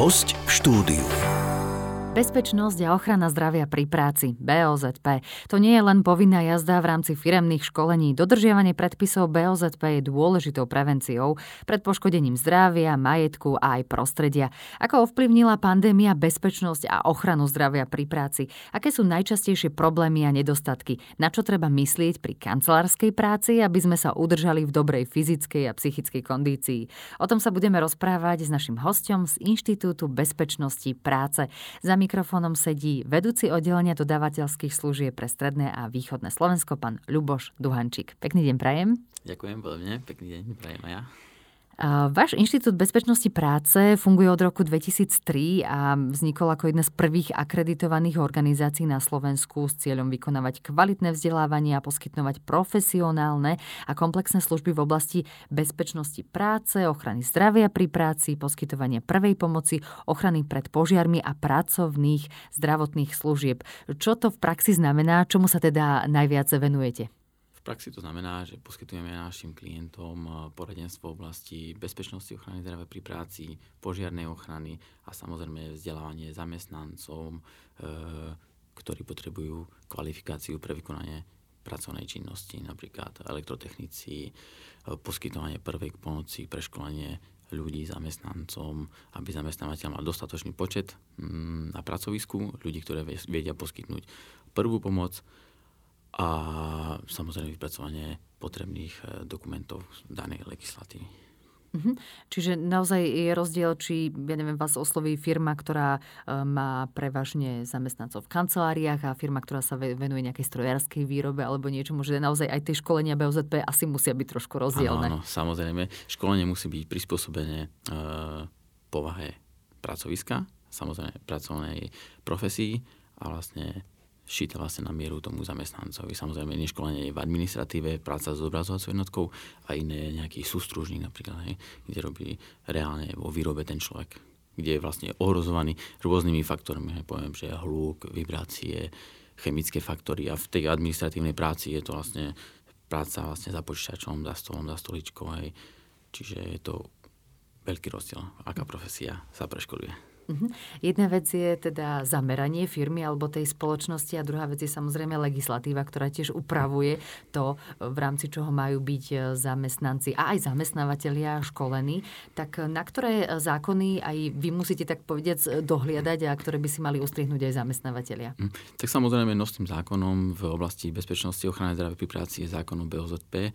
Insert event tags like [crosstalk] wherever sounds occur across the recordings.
Host v štúdiu. Bezpečnosť a ochrana zdravia pri práci, BOZP. To nie je len povinná jazda v rámci firemných školení. Dodržiavanie predpisov BOZP je dôležitou prevenciou pred poškodením zdravia, majetku a aj prostredia. Ako ovplyvnila pandémia bezpečnosť a ochranu zdravia pri práci? Aké sú najčastejšie problémy a nedostatky? Na čo treba myslieť pri kancelárskej práci, aby sme sa udržali v dobrej fyzickej a psychickej kondícii? O tom sa budeme rozprávať s našim hostom z Inštitútu bezpečnosti práce. Za mikrofónom sedí vedúci oddelenia dodávateľských služieb pre stredné a východné Slovensko, pán Ľuboš Duhančík. Pekný deň prajem. Ďakujem veľmi, pekný deň prajem aj ja. Váš Inštitút bezpečnosti práce funguje od roku 2003 a vznikol ako jedna z prvých akreditovaných organizácií na Slovensku s cieľom vykonávať kvalitné vzdelávanie a poskytnovať profesionálne a komplexné služby v oblasti bezpečnosti práce, ochrany zdravia pri práci, poskytovania prvej pomoci, ochrany pred požiarmi a pracovných zdravotných služieb. Čo to v praxi znamená? Čomu sa teda najviac venujete? Praxi to znamená, že poskytujeme našim klientom eh, poradenstvo v oblasti bezpečnosti ochrany zdravia pri práci, požiarnej ochrany a samozrejme vzdelávanie zamestnancom, eh, ktorí potrebujú kvalifikáciu pre vykonanie pracovnej činnosti, napríklad elektrotechnici, eh, poskytovanie prvej pomoci, preškolenie ľudí, zamestnancom, aby zamestnávateľ mal dostatočný počet mm, na pracovisku, ľudí, ktoré vedia poskytnúť prvú pomoc, a samozrejme vypracovanie potrebných e, dokumentov danej legislatívy. Mhm. Čiže naozaj je rozdiel, či ja neviem, vás osloví firma, ktorá e, má prevažne zamestnancov v kanceláriách a firma, ktorá sa venuje nejakej strojárskej výrobe alebo niečomu, že naozaj aj tie školenia BOZP asi musia byť trošku rozdielne. Áno, áno, samozrejme. Školenie musí byť prispôsobené e, povahe pracoviska, samozrejme pracovnej profesii a vlastne šité vlastne na mieru tomu zamestnancovi. Samozrejme, neškolenie je v administratíve, práca s obrazovacou jednotkou a iné nejaký sústružník napríklad, hej, kde robí reálne vo výrobe ten človek, kde je vlastne ohrozovaný rôznymi faktormi. Hej, poviem, že hluk, vibrácie, chemické faktory a v tej administratívnej práci je to vlastne práca vlastne za počítačom, za stolom, za stoličkou. Hej. Čiže je to veľký rozdiel, aká profesia sa preškoluje. Uh-huh. Jedna vec je teda zameranie firmy alebo tej spoločnosti a druhá vec je samozrejme legislatíva, ktorá tiež upravuje to, v rámci čoho majú byť e, zamestnanci a aj zamestnávateľia školení. Tak na ktoré zákony aj vy musíte tak povedať dohliadať a ktoré by si mali ustrihnúť aj zamestnávateľia? Uh-huh. Tak samozrejme nosným zákonom v oblasti bezpečnosti ochrany zdravia pri práci je zákonom BOZP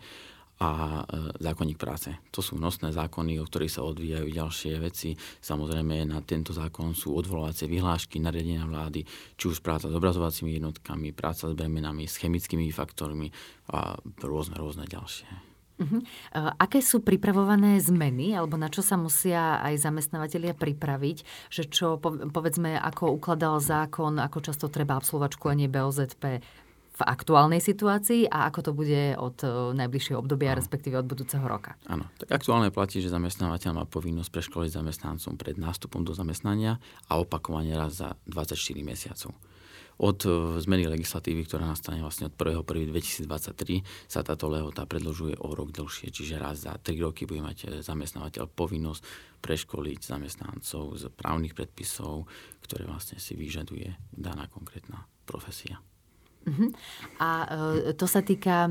a e, zákonník práce. To sú nosné zákony, o ktorých sa odvíjajú ďalšie veci. Samozrejme na tento zákon sú odvolávacie vyhlášky, nariadenia vlády, či už práca s obrazovacími jednotkami, práca s bremenami, s chemickými faktormi a rôzne, rôzne ďalšie. Uh-huh. Aké sú pripravované zmeny, alebo na čo sa musia aj zamestnávateľia pripraviť, že čo, povedzme, ako ukladal zákon, ako často treba absolvovať školenie BOZP, v aktuálnej situácii a ako to bude od e, najbližšieho obdobia, no. respektíve od budúceho roka. Áno, tak aktuálne platí, že zamestnávateľ má povinnosť preškoliť zamestnancom pred nástupom do zamestnania a opakovanie raz za 24 mesiacov. Od e, zmeny legislatívy, ktorá nastane vlastne od 1.1.2023, sa táto lehota predlžuje o rok dlhšie, čiže raz za 3 roky bude mať e, zamestnávateľ povinnosť preškoliť zamestnancov z právnych predpisov, ktoré vlastne si vyžaduje daná konkrétna profesia. Uh-huh. A uh, to sa týka uh,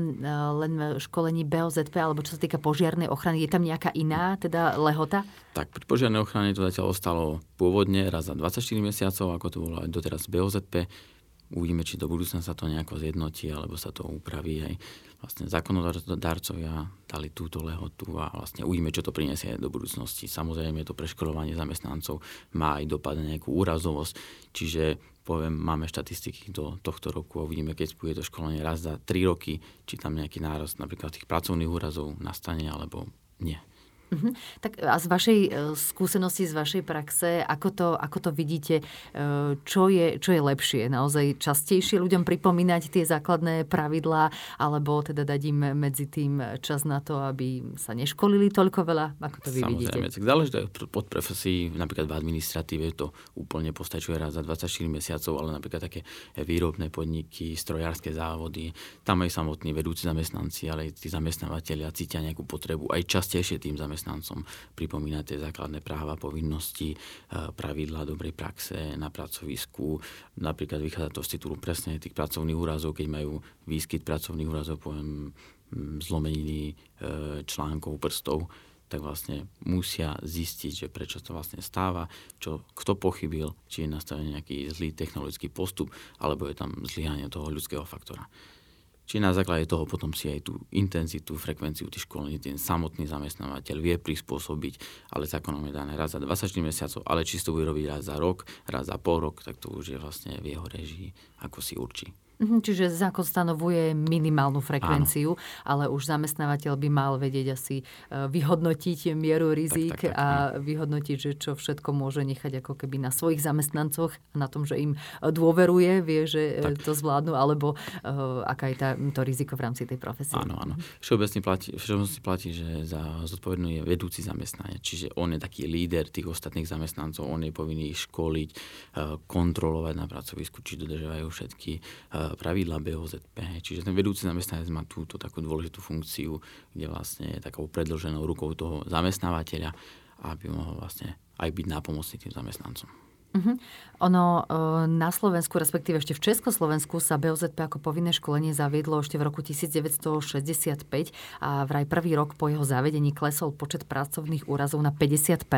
len školení BOZP, alebo čo sa týka požiarnej ochrany, je tam nejaká iná teda lehota? Tak pri požiarnej ochrane to zatiaľ ostalo pôvodne raz za 24 mesiacov, ako to bolo aj doteraz BOZP. Uvidíme, či do budúcna sa to nejako zjednotí, alebo sa to upraví. Aj vlastne zákonodárcovia dali túto lehotu a vlastne uvidíme, čo to prinesie do budúcnosti. Samozrejme, to preškolovanie zamestnancov má aj dopad na nejakú úrazovosť, čiže poviem, máme štatistiky do tohto roku a uvidíme, keď bude to školenie raz za 3 roky, či tam nejaký nárast napríklad tých pracovných úrazov nastane alebo nie. Uh-huh. Tak a z vašej e, skúsenosti, z vašej praxe, ako to, ako to vidíte, e, čo je, čo je lepšie? Naozaj častejšie ľuďom pripomínať tie základné pravidlá, alebo teda dať im medzi tým čas na to, aby sa neškolili toľko veľa? Ako to vy Samozrejme, vidíte? tak záleží pod profesí, napríklad v administratíve to úplne postačuje raz za 24 mesiacov, ale napríklad také výrobné podniky, strojárske závody, tam aj samotní vedúci zamestnanci, ale aj tí zamestnávateľia cítia nejakú potrebu aj častejšie tým zamestnancom zamestnancom pripomínať tie základné práva, povinnosti, pravidlá dobrej praxe na pracovisku. Napríklad vychádza to z titulu presne tých pracovných úrazov, keď majú výskyt pracovných úrazov, poviem zlomeniny článkov prstov, tak vlastne musia zistiť, že prečo to vlastne stáva, čo, kto pochybil, či je nastavený nejaký zlý technologický postup, alebo je tam zlyhanie toho ľudského faktora. Či na základe toho potom si aj tú intenzitu, frekvenciu tých školení ten samotný zamestnávateľ vie prispôsobiť, ale zákonom je dané raz za 24 mesiacov, ale či to bude robiť raz za rok, raz za pol rok, tak to už je vlastne v jeho režii, ako si určí. Mhm, čiže zákon stanovuje minimálnu frekvenciu, Áno. ale už zamestnávateľ by mal vedieť asi e, vyhodnotiť mieru rizik tak, tak, tak, a vyhodnotiť, že čo všetko môže nechať ako keby na svojich zamestnancoch a na tom, že im dôveruje, vie, že e, tak. to zvládnu, alebo uh, aká je tá, to riziko v rámci tej profesie. Áno, áno. Všeobecne platí, všeobecne platí že za zodpovednú je vedúci zamestnanie, čiže on je taký líder tých ostatných zamestnancov, on je povinný školiť, kontrolovať na pracovisku, či dodržiavajú všetky pravidla BOZP. Čiže ten vedúci zamestnanec má túto takú dôležitú funkciu, kde vlastne je takou predlženou rukou toho zamestnávateľa, aby mohol vlastne aj byť nápomocný tým zamestnancom. Uh-huh. Ono e, na Slovensku, respektíve ešte v Československu sa BOZP ako povinné školenie zaviedlo ešte v roku 1965 a vraj prvý rok po jeho zavedení klesol počet pracovných úrazov na 50%,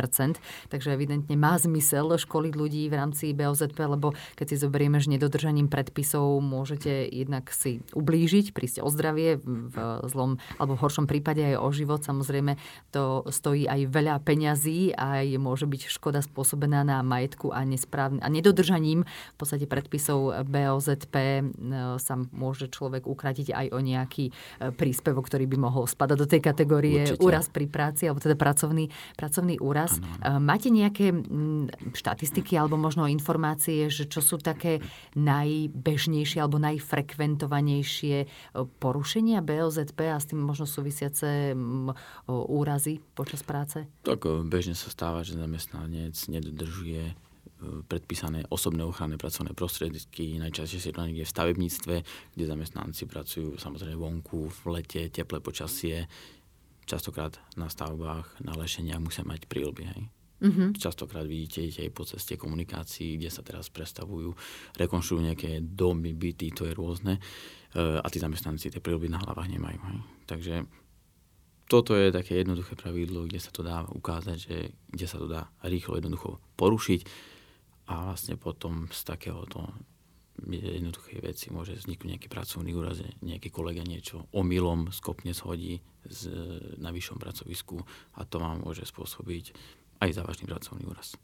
takže evidentne má zmysel školiť ľudí v rámci BOZP, lebo keď si zoberieme, že nedodržaním predpisov môžete jednak si ublížiť, prísť o zdravie, v zlom alebo v horšom prípade aj o život. Samozrejme, to stojí aj veľa peňazí a môže byť škoda spôsobená na majetku a nesprávne, a nedodržaním v podstate predpisov BOZP e, sa môže človek ukratiť aj o nejaký e, príspevok, ktorý by mohol spadať do tej kategórie Určite. úraz pri práci, alebo teda pracovný, pracovný úraz. Ano. E, máte nejaké štatistiky alebo možno informácie, že čo sú také najbežnejšie alebo najfrekventovanejšie porušenia BOZP a s tým možno súvisiace úrazy počas práce? Tak bežne sa stáva, že zamestnanec nedodržuje predpísané osobné ochranné pracovné prostriedky, najčastejšie to niekde v stavebníctve, kde zamestnanci pracujú samozrejme vonku, v lete, teplé počasie, častokrát na stavbách, na lešeniach musia mať prílby. Hej. Mm-hmm. Častokrát vidíte aj po ceste komunikácií, kde sa teraz prestavujú, rekonštruujú nejaké domy, byty, to je rôzne. E, a tí zamestnanci tie prílby na hlavách nemajú. Hej. Takže toto je také jednoduché pravidlo, kde sa to dá ukázať, že kde sa to dá rýchlo, jednoducho porušiť a vlastne potom z takéhoto jednoduchej veci môže vzniknúť nejaký pracovný úraz, nejaký kolega niečo omylom skopne shodí z, na vyššom pracovisku a to vám môže spôsobiť aj závažný pracovný úraz.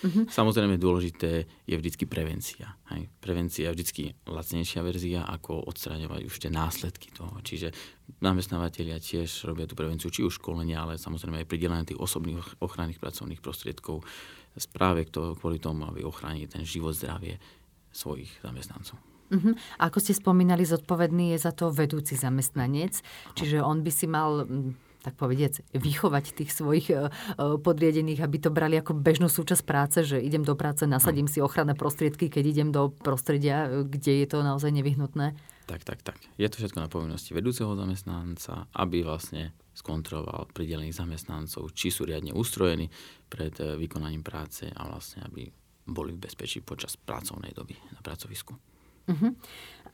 Mm-hmm. Samozrejme dôležité je vždy prevencia. Hej. Prevencia je vždy lacnejšia verzia, ako odstraňovať už tie následky toho. Čiže zamestnávateľia tiež robia tú prevenciu, či už školenia, ale samozrejme aj pridelenie tých osobných ochranných pracovných prostriedkov správe kvôli tomu, aby ochránili ten život, zdravie svojich zamestnancov. Uh-huh. A ako ste spomínali, zodpovedný je za to vedúci zamestnanec, čiže on by si mal tak povediec, vychovať tých svojich e, e, podriedených, aby to brali ako bežnú súčasť práce, že idem do práce, nasadím si ochranné prostriedky, keď idem do prostredia, e, kde je to naozaj nevyhnutné? Tak, tak, tak. Je to všetko na povinnosti vedúceho zamestnanca, aby vlastne skontroloval pridelených zamestnancov, či sú riadne ustrojení pred vykonaním práce a vlastne, aby boli v bezpečí počas pracovnej doby na pracovisku. Uh-huh.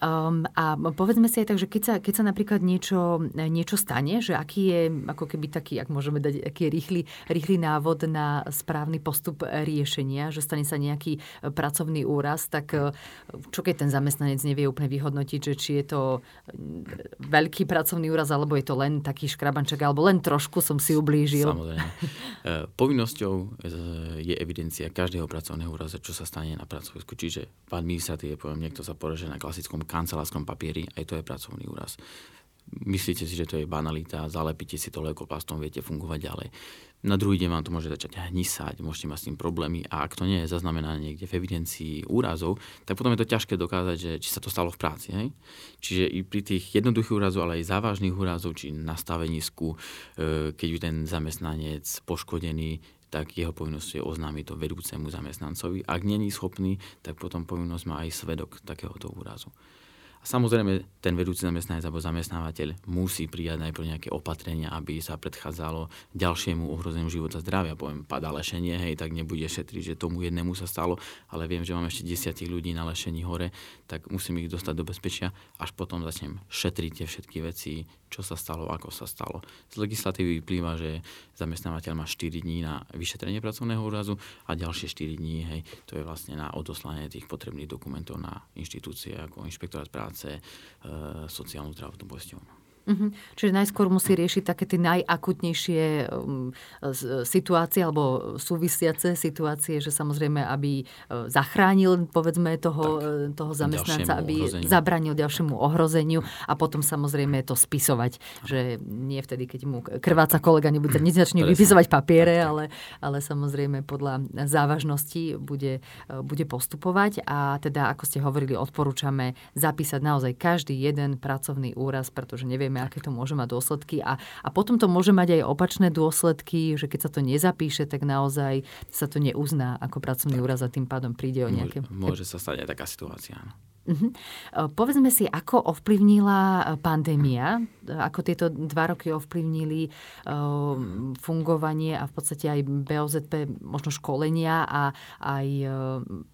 Um, a povedzme si aj tak, že keď sa, keď sa napríklad niečo, niečo stane, že aký je ako keby taký, ak môžeme dať, aký je rýchly, rýchly návod na správny postup riešenia, že stane sa nejaký pracovný úraz, tak eh, čo keď ten zamestnanec nevie úplne vyhodnotiť, že či je to mm, veľký pracovný úraz, alebo je to len taký škrabanček, alebo len trošku som si ublížil. Samozrejme. [laughs] Eh, povinnosťou eh, je evidencia každého pracovného úrazu, čo sa stane na pracovisku. Čiže v administratíve, poviem, niekto sa poreže na klasickom kancelárskom papieri, aj to je pracovný úraz. Myslíte si, že to je banalita, zalepíte si to leukoplastom, viete fungovať ďalej. Na druhý deň vám to môže začať hnisať, môžete mať s tým problémy a ak to nie je zaznamenané niekde v evidencii úrazov, tak potom je to ťažké dokázať, že či sa to stalo v práci. Hej? Čiže i pri tých jednoduchých úrazov, ale aj závažných úrazov, či nastavenisku, e, keď je ten zamestnanec poškodený, tak jeho povinnosť je oznámiť to vedúcemu zamestnancovi. Ak není schopný, tak potom povinnosť má aj svedok takéhoto úrazu. Samozrejme, ten vedúci zamestnanec alebo zamestnávateľ musí prijať najprv nejaké opatrenia, aby sa predchádzalo ďalšiemu ohrozeniu života zdravia. Poviem, pada lešenie, hej, tak nebude šetriť, že tomu jednému sa stalo, ale viem, že mám ešte desiatich ľudí na lešení hore, tak musím ich dostať do bezpečia, až potom začnem šetriť tie všetky veci, čo sa stalo, ako sa stalo. Z legislatívy vyplýva, že zamestnávateľ má 4 dní na vyšetrenie pracovného úrazu a ďalšie 4 dní, hej, to je vlastne na odoslanie tých potrebných dokumentov na inštitúcie ako inšpektorát práce, e, sociálnu zdravotnú poisťovňu. Uh-huh. Čiže najskôr musí riešiť také tie najakutnejšie um, situácie alebo súvisiace situácie, že samozrejme, aby uh, zachránil povedzme toho, tak, toho zamestnanca, aby ohrozeniu. zabranil ďalšiemu ohrozeniu a potom samozrejme to spisovať. Že nie vtedy, keď mu krváca kolega nebude [clears throat] nezačne vypisovať papiere, tak, tak. Ale, ale samozrejme podľa závažnosti bude, uh, bude postupovať a teda, ako ste hovorili, odporúčame zapísať naozaj každý jeden pracovný úraz, pretože nevieme, nevieme, aké to môže mať dôsledky. A, a potom to môže mať aj opačné dôsledky, že keď sa to nezapíše, tak naozaj sa to neuzná ako pracovný úraz a tým pádom príde o nejaké... Môže, môže sa stať aj taká situácia. Áno. Uh-huh. Povedzme si, ako ovplyvnila pandémia, ako tieto dva roky ovplyvnili uh, fungovanie a v podstate aj BOZP, možno školenia a aj uh,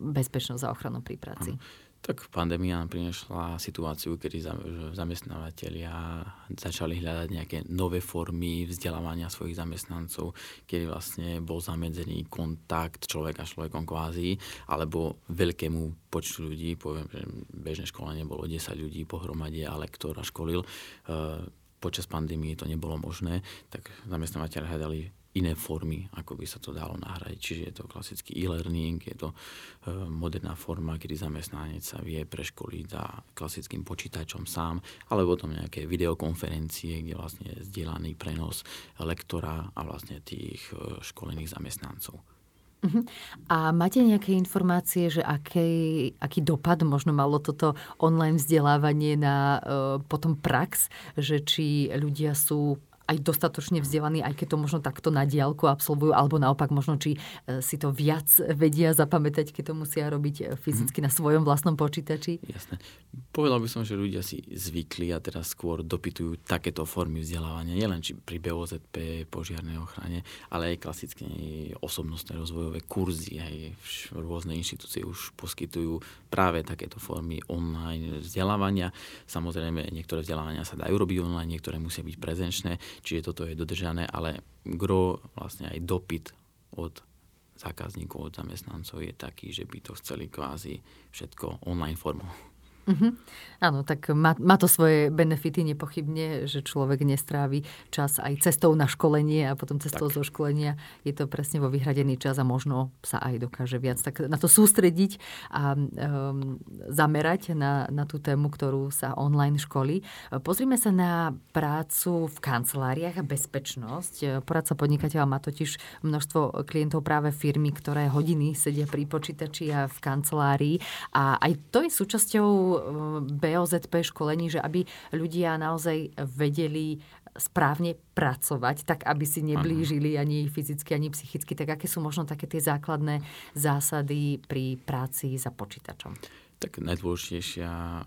bezpečnosť a ochranu pri práci. Uh-huh. Tak pandémia priniesla situáciu, kedy zamestnávateľia začali hľadať nejaké nové formy vzdelávania svojich zamestnancov, kedy vlastne bol zamedzený kontakt človeka s človekom kvázi, alebo veľkému počtu ľudí, poviem, že bežné školenie bolo 10 ľudí pohromade a lektor a školil. E, počas pandémie to nebolo možné, tak zamestnávateľe hľadali iné formy, ako by sa to dalo nahrať. Čiže je to klasický e-learning, je to e, moderná forma, kedy zamestnanec sa vie preškoliť za klasickým počítačom sám, alebo potom nejaké videokonferencie, kde vlastne je zdieľaný prenos lektora a vlastne tých e, školených zamestnancov. Uh-huh. A máte nejaké informácie, že aký, aký dopad možno malo toto online vzdelávanie na uh, potom prax, že či ľudia sú aj dostatočne vzdelaní, aj keď to možno takto na diálku absolvujú, alebo naopak možno, či e, si to viac [laughs] vedia zapamätať, keď to musia robiť e, fyzicky mm. na svojom vlastnom počítači? Jasné. Povedal by som, že ľudia si zvykli a teraz skôr dopytujú takéto formy vzdelávania, nielen či pri BOZP, požiarnej ochrane, ale aj klasické osobnostné rozvojové kurzy, aj rôzne inštitúcie už poskytujú práve takéto formy online vzdelávania. Samozrejme, niektoré vzdelávania sa dajú robiť online, niektoré musia byť prezenčné čiže toto je dodržané, ale gro, vlastne aj dopyt od zákazníkov, od zamestnancov je taký, že by to chceli kvázi všetko online formou. Uh-huh. Áno, tak má, má to svoje benefity nepochybne, že človek nestrávi čas aj cestou na školenie a potom cestou tak. zo školenia. Je to presne vo vyhradený čas a možno sa aj dokáže viac tak na to sústrediť a um, zamerať na, na tú tému, ktorú sa online školí. Pozrime sa na prácu v kanceláriách a bezpečnosť. Poradca podnikateľa má totiž množstvo klientov práve firmy, ktoré hodiny sedia pri počítači a v kancelárii a aj to je súčasťou BOZP školení, že aby ľudia naozaj vedeli správne pracovať, tak aby si neblížili ani fyzicky, ani psychicky. Tak aké sú možno také tie základné zásady pri práci za počítačom? Tak najdôležitejšia e,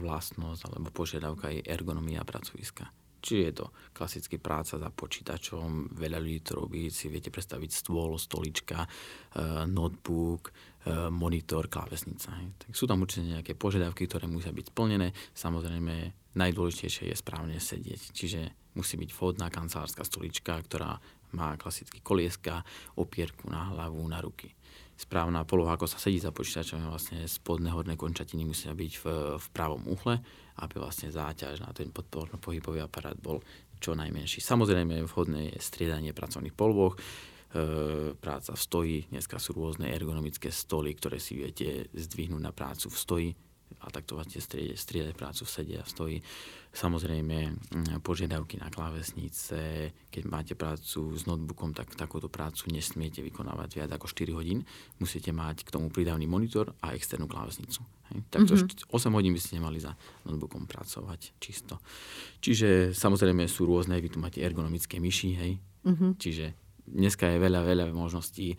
vlastnosť alebo požiadavka je ergonomia pracoviska. Čiže je to klasicky práca za počítačom, veľa ľudí to robí, si viete predstaviť stôl, stolička, e, notebook, e, monitor, klávesnica. Tak sú tam určite nejaké požiadavky, ktoré musia byť splnené. Samozrejme, najdôležitejšie je správne sedieť. Čiže musí byť vhodná kancelárska stolička, ktorá má klasicky kolieska, opierku na hlavu, na ruky správna poloha, ako sa sedí za počítačom, vlastne spodné horné končatiny musia byť v, v pravom uhle, aby vlastne záťaž na ten podporno-pohybový aparát bol čo najmenší. Samozrejme vhodné je striedanie pracovných polôch, e, práca v stoji, dneska sú rôzne ergonomické stoly, ktoré si viete zdvihnúť na prácu v stoji, a takto vlastne striedať, striedať prácu v sede a stojí. Samozrejme mm, požiadavky na klávesnice, keď máte prácu s notebookom, tak takúto prácu nesmiete vykonávať viac ako 4 hodín. Musíte mať k tomu prídavný monitor a externú klávesnicu. Hej. Takže mm-hmm. 8 hodín by ste nemali za notebookom pracovať čisto. Čiže samozrejme sú rôzne, vy tu máte ergonomické myši, hej. Mm-hmm. Čiže dneska je veľa, veľa možností. E,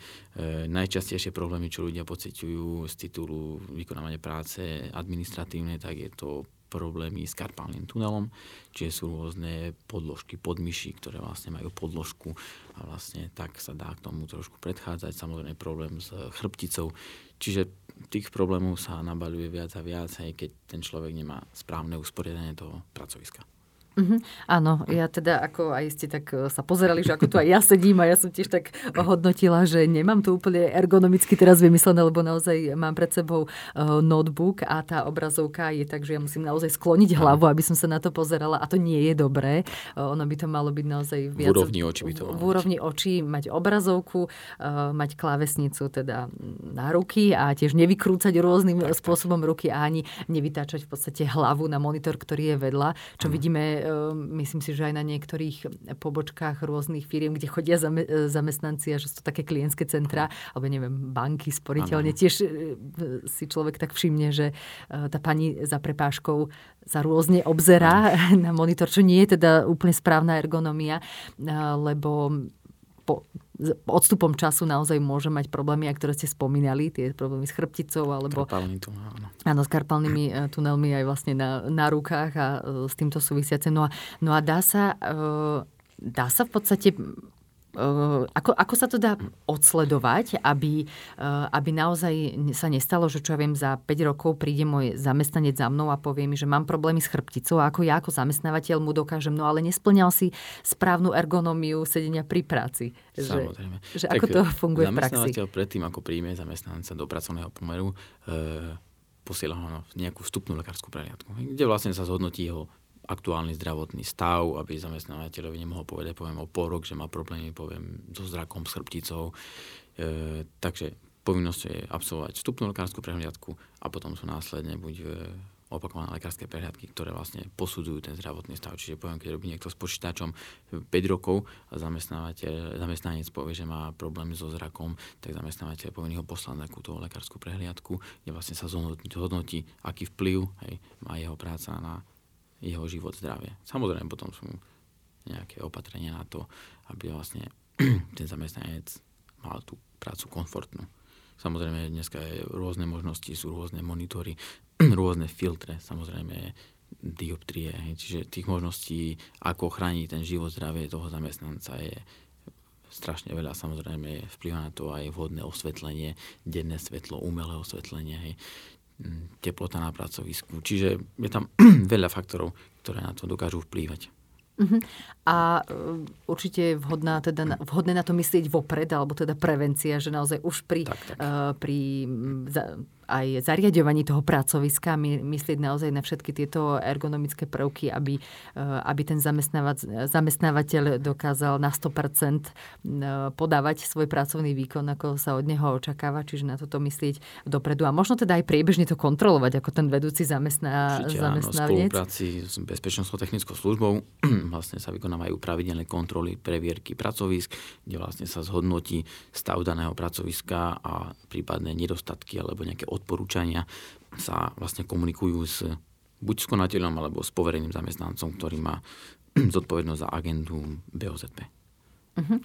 najčastejšie problémy, čo ľudia pociťujú z titulu vykonávania práce administratívne, tak je to problémy s karpálnym tunelom, čiže sú rôzne podložky, podmyši, ktoré vlastne majú podložku a vlastne tak sa dá k tomu trošku predchádzať. Samozrejme problém s chrbticou, čiže tých problémov sa nabaľuje viac a viac, aj keď ten človek nemá správne usporiadanie toho pracoviska. Uh-huh. Áno, ja teda ako aj ste tak e, sa pozerali, že ako tu aj ja sedím a ja som tiež tak hodnotila, že nemám to úplne ergonomicky teraz vymyslené, lebo naozaj mám pred sebou uh, notebook a tá obrazovka je tak, že ja musím naozaj skloniť hlavu, aby som sa na to pozerala a to nie je dobré. Uh, ono by to malo byť naozaj viac... V úrovni očí by to malo V úrovni očí mať obrazovku, uh, mať klávesnicu teda na ruky a tiež nevykrúcať rôznym tak, spôsobom tak. ruky a ani nevytáčať v podstate hlavu na monitor, ktorý je vedľa, čo uh-huh. vidíme myslím si, že aj na niektorých pobočkách rôznych firiem, kde chodia zamestnanci a že sú to také klientské centra, alebo neviem, banky, sporiteľne, tiež e, si človek tak všimne, že e, tá pani za prepáškou sa rôzne obzerá [laughs] na monitor, čo nie je teda úplne správna ergonomia, e, lebo po odstupom času naozaj môže mať problémy, ktoré ste spomínali, tie problémy s chrbticou alebo... Karpálny tunel, áno. Áno, s karpálnymi e, tunelmi aj vlastne na, na rukách a e, s týmto súvisiace. No a, no a dá sa, e, dá sa v podstate ako, ako sa to dá odsledovať, aby, eh, aby naozaj sa nestalo, že čo ja viem, za 5 rokov príde môj zamestnanec za mnou a povie mi, že mám problémy s chrbticou a ako ja ako zamestnávateľ mu dokážem, no ale nesplňal si správnu ergonómiu sedenia pri práci. Samozrejme. Že, že ako to funguje v praxi. Zamestnávateľ predtým, ako príjme zamestnanca do pracovného pomeru, e, posiela ho na nejakú vstupnú lekárskú prehliadku, kde vlastne sa zhodnotí jeho aktuálny zdravotný stav, aby zamestnávateľovi nemohol povedať, poviem o pol rok, že má problémy, poviem, so zrakom, s chrbticou. E, takže povinnosť je absolvovať vstupnú lekárskú prehliadku a potom sú následne buď e, opakované lekárske prehliadky, ktoré vlastne posudzujú ten zdravotný stav. Čiže poviem, keď robí niekto s počítačom 5 rokov a zamestnanec povie, že má problémy so zrakom, tak zamestnávateľ povie ho poslať na takúto lekárskú prehliadku, kde vlastne sa zhodnotí, aký vplyv hej, má jeho práca na jeho život, zdravie. Samozrejme potom sú nejaké opatrenia na to, aby vlastne [clears throat] ten zamestnanec mal tú prácu komfortnú. Samozrejme, dneska je rôzne možnosti, sú rôzne monitory, [clears throat] rôzne filtre, samozrejme dioptrie, čiže tých možností, ako chrániť ten život, zdravie toho zamestnanca je strašne veľa. Samozrejme, vplyva na to aj vhodné osvetlenie, denné svetlo, umelé osvetlenie. Hej. Mm, teplota na pracovisku. Čiže je tam [clears throat] veľa faktorov, ktoré na to dokážu vplývať. Uh-huh. A uh, určite je vhodná, teda, vhodné na to myslieť vopred, alebo teda prevencia, že naozaj už pri, tak, tak. Uh, pri za, aj zariadovaní toho pracoviska my, myslieť naozaj na všetky tieto ergonomické prvky, aby, eh, aby ten zamestnávateľ dokázal na 100% eh, podávať svoj pracovný výkon, ako sa od neho očakáva, čiže na toto myslieť dopredu. A možno teda aj priebežne to kontrolovať, ako ten vedúci zamestná, Určite, zamestnanec. Áno, spolupráci s bezpečnostnou technickou službou [clears throat] vlastne sa vykonávajú pravidelné kontroly, previerky pracovisk, kde vlastne sa zhodnotí stav daného pracoviska a prípadné nedostatky alebo nejaké odporúčania sa vlastne komunikujú s buď s konateľom alebo s povereným zamestnancom, ktorý má [clears throat] zodpovednosť za agendu BOZP. Uh-huh.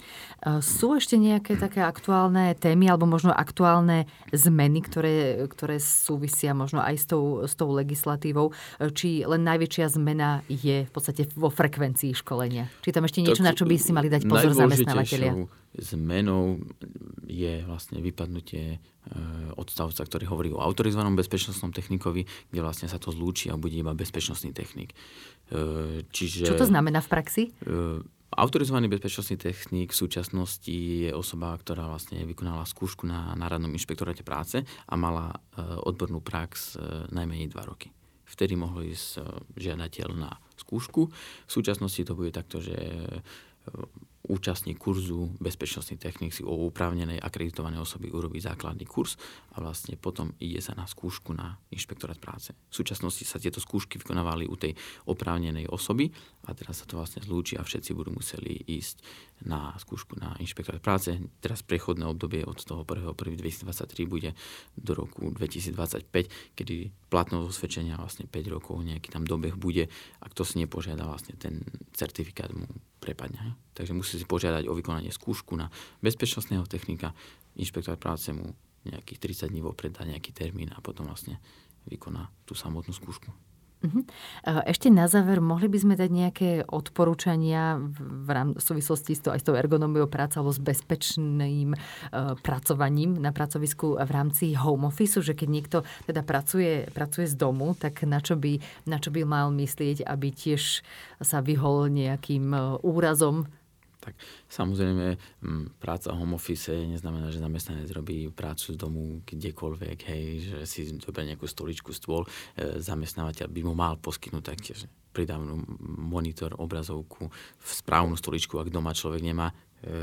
Sú ešte nejaké také aktuálne témy alebo možno aktuálne zmeny, ktoré, ktoré súvisia možno aj s tou, s tou legislatívou? Či len najväčšia zmena je v podstate vo frekvencii školenia? Či tam ešte niečo, tak, na čo by si mali dať pozor zamestnávateľia? zmenou je vlastne vypadnutie e, odstavca, ktorý hovorí o autorizovanom bezpečnostnom technikovi, kde vlastne sa to zlúči a bude iba bezpečnostný technik. E, čiže, Čo to znamená v praxi? Autorizovaný bezpečnostný technik v súčasnosti je osoba, ktorá vlastne vykonala skúšku na Národnom inšpektoráte práce a mala e, odbornú prax e, najmenej 2 roky. Vtedy mohol ísť e, žiadateľ na skúšku. V súčasnosti to bude takto, že účastník kurzu bezpečnostný technik si o upravnenej akreditovanej osoby urobí základný kurz a vlastne potom ide sa na skúšku na inšpektorát práce. V súčasnosti sa tieto skúšky vykonávali u tej oprávnenej osoby a teraz sa to vlastne zlúči a všetci budú museli ísť na skúšku na inšpektorát práce. Teraz prechodné obdobie od toho 1.1.2023 bude do roku 2025, kedy platnosť osvedčenia vlastne 5 rokov, nejaký tam dobeh bude a kto si nepožiada vlastne ten certifikát mu prepadne. Takže musí si požiadať o vykonanie skúšku na bezpečnostného technika, inšpektor práce mu nejakých 30 dní vopred dá nejaký termín a potom vlastne vykoná tú samotnú skúšku. Uh-huh. Ešte na záver, mohli by sme dať nejaké odporúčania v, rám, v súvislosti s to, aj s tou ergonómiou práce alebo s bezpečným uh, pracovaním na pracovisku v rámci home office, že keď niekto teda pracuje, pracuje z domu, tak na čo, by, na čo by mal myslieť, aby tiež sa vyhol nejakým uh, úrazom tak samozrejme, práca home office neznamená, že zamestnanec robí prácu z domu kdekoľvek, hej, že si zoberie nejakú stoličku, stôl. E, zamestnávateľ by mu mal poskytnúť taktiež pridávnu monitor, obrazovku, správnu stoličku, ak doma človek nemá,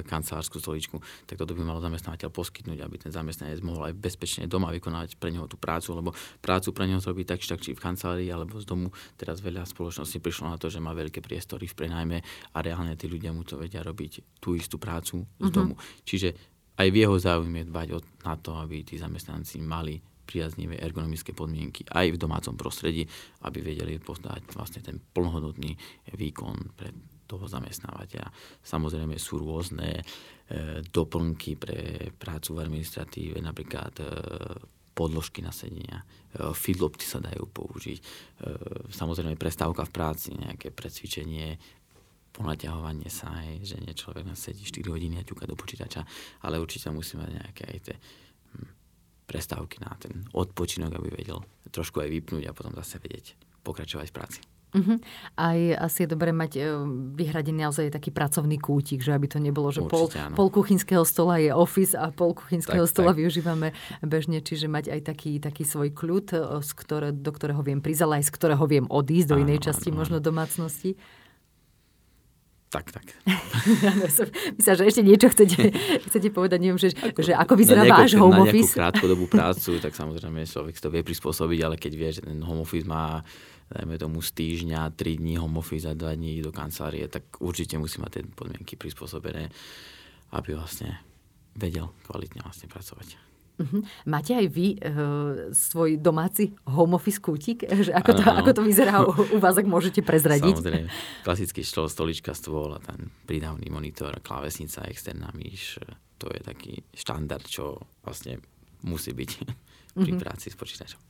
kancelárskú stoličku, tak toto by mal zamestnávateľ poskytnúť, aby ten zamestnanec mohol aj bezpečne doma vykonávať pre neho tú prácu, lebo prácu pre neho robí tak, či tak či v kancelárii alebo z domu. Teraz veľa spoločností prišlo na to, že má veľké priestory v prenajme a reálne tí ľudia mu to vedia robiť tú istú prácu z mm-hmm. domu. Čiže aj v jeho záujme dbať na to, aby tí zamestnanci mali priaznivé ergonomické podmienky aj v domácom prostredí, aby vedeli podať vlastne ten plnohodnotný výkon pre toho zamestnávateľa. Samozrejme sú rôzne e, doplnky pre prácu v administratíve, napríklad e, podložky na sedenia, e, feedlopty sa dajú použiť, e, samozrejme prestávka v práci, nejaké precvičenie, ponaťahovanie sa, aj, že nie človek sedí 4 hodiny a ťuka do počítača, ale určite musí mať nejaké aj tie hm, prestávky na ten odpočinok, aby vedel trošku aj vypnúť a potom zase vedieť pokračovať v práci. Uh-huh. Aj asi je dobré mať e, vyhradený naozaj taký pracovný kútik, že aby to nebolo, že pol, pol kuchynského stola je office a pol kuchynského tak, stola tak. využívame bežne, čiže mať aj taký, taký svoj kľud, e, z ktoré, do ktorého viem prísť, ale aj z ktorého viem odísť do inej časti áno, možno domácnosti. Tak, tak. [laughs] Myslím, že ešte niečo chcete, [laughs] chcete povedať, neviem, že, ako, že ako vyzerá váš home office. Na nejakú krátkodobú prácu, [laughs] tak samozrejme človek to vie prispôsobiť, ale keď vie, že ten home office má dajme tomu z týždňa, 3 dní home office a 2 dní do kancelárie, tak určite musí mať tie podmienky prispôsobené, aby vlastne vedel kvalitne vlastne pracovať. Uh-huh. Máte aj vy uh, svoj domáci home office kútik? Že ako, to, ako to vyzerá u, u vás, ak môžete prezradiť? Samozrejme. Klasický stôl, stolička, stôl a ten prídavný monitor, klávesnica, externá myš. To je taký štandard, čo vlastne musí byť pri uh-huh. práci s počítačom.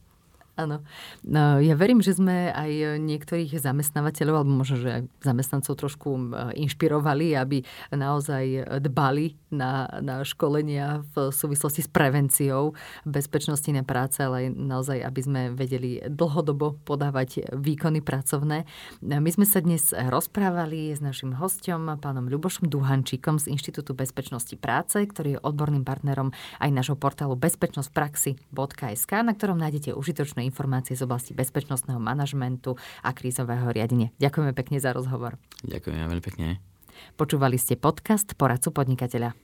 Áno. No, ja verím, že sme aj niektorých zamestnávateľov, alebo možno, že aj zamestnancov trošku inšpirovali, aby naozaj dbali na, na školenia v súvislosti s prevenciou bezpečnosti na práce, ale aj naozaj, aby sme vedeli dlhodobo podávať výkony pracovné. My sme sa dnes rozprávali s našim hostom, pánom Ľubošom Duhančíkom z Inštitútu bezpečnosti práce, ktorý je odborným partnerom aj nášho portálu bezpečnostpraxi.sk, na ktorom nájdete užitočné informácie z oblasti bezpečnostného manažmentu a krízového riadenia. Ďakujeme pekne za rozhovor. Ďakujem veľmi pekne. Počúvali ste podcast Poradcu podnikateľa.